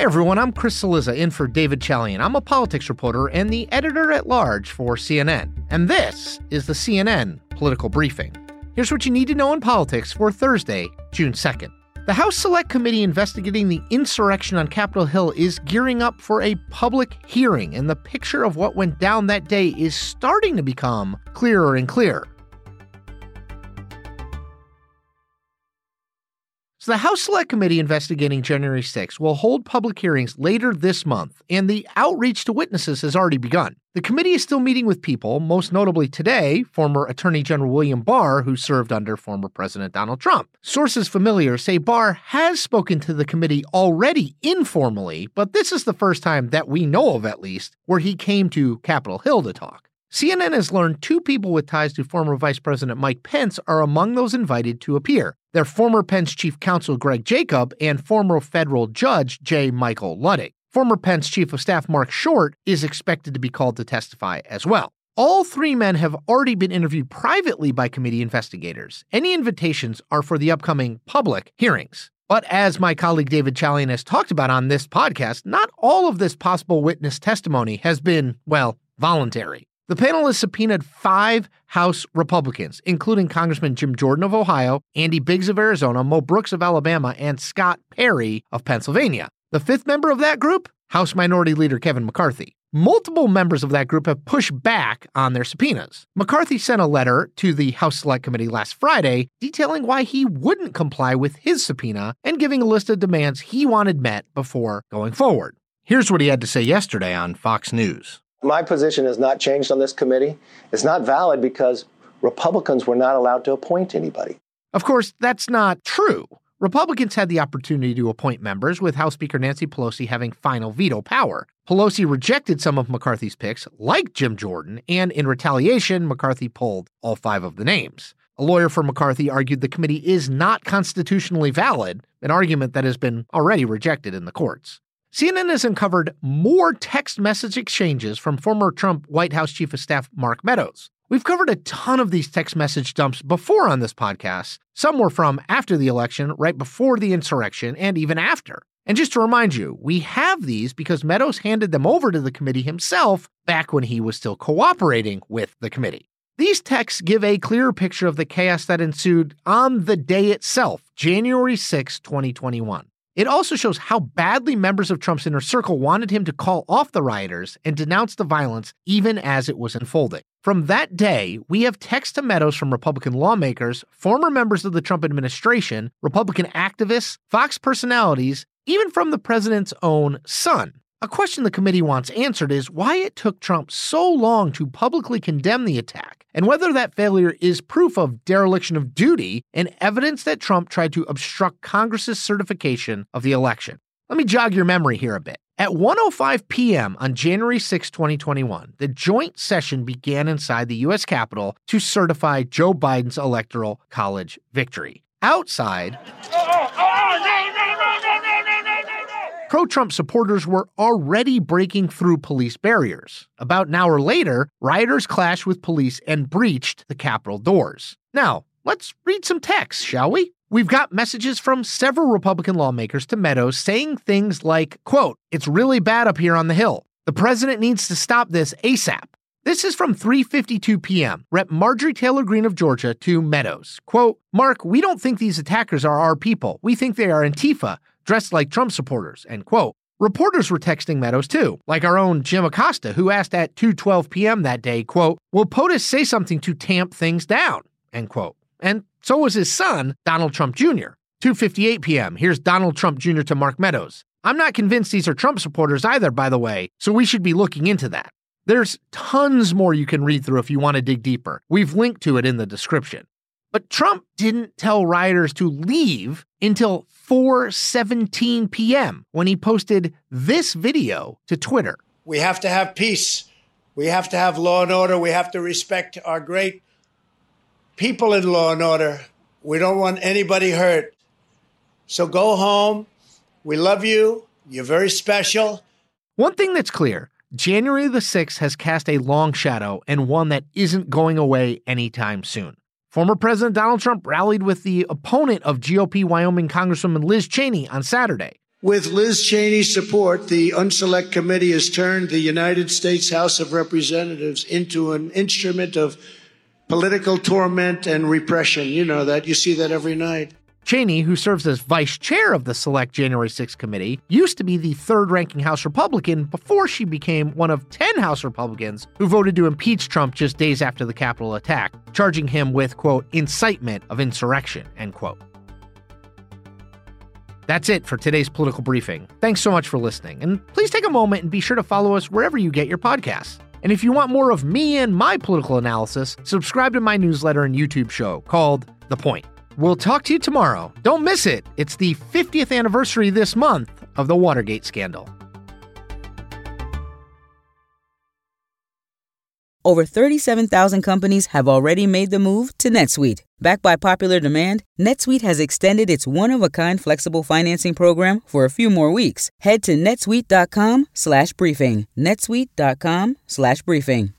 Hey everyone, I'm Chris Cillizza in for David Chalian. I'm a politics reporter and the editor at large for CNN. And this is the CNN Political Briefing. Here's what you need to know in politics for Thursday, June 2nd. The House Select Committee investigating the insurrection on Capitol Hill is gearing up for a public hearing, and the picture of what went down that day is starting to become clearer and clearer. So, the House Select Committee investigating January 6 will hold public hearings later this month, and the outreach to witnesses has already begun. The committee is still meeting with people, most notably today, former Attorney General William Barr, who served under former President Donald Trump. Sources familiar say Barr has spoken to the committee already informally, but this is the first time that we know of, at least, where he came to Capitol Hill to talk. CNN has learned two people with ties to former Vice President Mike Pence are among those invited to appear. They're former Pence chief counsel Greg Jacob and former federal judge J. Michael Luttig. Former Pence chief of staff Mark Short is expected to be called to testify as well. All three men have already been interviewed privately by committee investigators. Any invitations are for the upcoming public hearings. But as my colleague David Chalian has talked about on this podcast, not all of this possible witness testimony has been, well, voluntary. The panel has subpoenaed five House Republicans, including Congressman Jim Jordan of Ohio, Andy Biggs of Arizona, Mo Brooks of Alabama, and Scott Perry of Pennsylvania. The fifth member of that group, House Minority Leader Kevin McCarthy. Multiple members of that group have pushed back on their subpoenas. McCarthy sent a letter to the House Select Committee last Friday detailing why he wouldn't comply with his subpoena and giving a list of demands he wanted met before going forward. Here's what he had to say yesterday on Fox News. My position has not changed on this committee. It's not valid because Republicans were not allowed to appoint anybody. Of course, that's not true. Republicans had the opportunity to appoint members, with House Speaker Nancy Pelosi having final veto power. Pelosi rejected some of McCarthy's picks, like Jim Jordan, and in retaliation, McCarthy pulled all five of the names. A lawyer for McCarthy argued the committee is not constitutionally valid, an argument that has been already rejected in the courts. CNN has uncovered more text message exchanges from former Trump White House Chief of Staff Mark Meadows. We've covered a ton of these text message dumps before on this podcast. Some were from after the election, right before the insurrection, and even after. And just to remind you, we have these because Meadows handed them over to the committee himself back when he was still cooperating with the committee. These texts give a clearer picture of the chaos that ensued on the day itself, January 6, 2021. It also shows how badly members of Trump's inner circle wanted him to call off the rioters and denounce the violence even as it was unfolding. From that day, we have text to Meadows from Republican lawmakers, former members of the Trump administration, Republican activists, Fox personalities, even from the president's own son. A question the committee wants answered is why it took Trump so long to publicly condemn the attack, and whether that failure is proof of dereliction of duty and evidence that Trump tried to obstruct Congress's certification of the election. Let me jog your memory here a bit. At 1:05 p.m. on January 6, 2021, the joint session began inside the US Capitol to certify Joe Biden's electoral college victory. Outside, oh, oh, oh, pro Trump supporters were already breaking through police barriers. About an hour later, rioters clashed with police and breached the Capitol doors. Now, let's read some text, shall we? We've got messages from several Republican lawmakers to Meadows saying things like, quote, it's really bad up here on the Hill. The president needs to stop this ASAP. This is from 3:52 p.m. Rep. Marjorie Taylor Greene of Georgia to Meadows. Quote, "Mark, we don't think these attackers are our people. We think they are Antifa dressed like Trump supporters, end quote. Reporters were texting Meadows too, like our own Jim Acosta, who asked at 2:12 p.m. that day, quote, "Will POTUS say something to tamp things down?" End quote. And so was his son, Donald Trump Jr. 2:58 p.m. Here's Donald Trump Jr. to Mark Meadows. I'm not convinced these are Trump supporters either, by the way, so we should be looking into that. There's tons more you can read through if you want to dig deeper. We've linked to it in the description. But Trump didn't tell rioters to leave until 4:17 p.m. when he posted this video to Twitter. We have to have peace. We have to have law and order. We have to respect our great people in law and order. We don't want anybody hurt. So go home. We love you. You're very special. One thing that's clear January the 6th has cast a long shadow and one that isn't going away anytime soon. Former President Donald Trump rallied with the opponent of GOP Wyoming Congresswoman Liz Cheney on Saturday. With Liz Cheney's support, the Unselect Committee has turned the United States House of Representatives into an instrument of political torment and repression. You know that. You see that every night. Cheney, who serves as vice chair of the select January 6 committee, used to be the third ranking House Republican before she became one of 10 House Republicans who voted to impeach Trump just days after the Capitol attack, charging him with, quote, incitement of insurrection, end quote. That's it for today's political briefing. Thanks so much for listening, and please take a moment and be sure to follow us wherever you get your podcasts. And if you want more of me and my political analysis, subscribe to my newsletter and YouTube show called The Point. We'll talk to you tomorrow. Don't miss it. It's the 50th anniversary this month of the Watergate scandal. Over 37,000 companies have already made the move to NetSuite. Backed by popular demand, NetSuite has extended its one-of-a-kind flexible financing program for a few more weeks. Head to netsuite.com/slash/briefing. netsuite.com/briefing.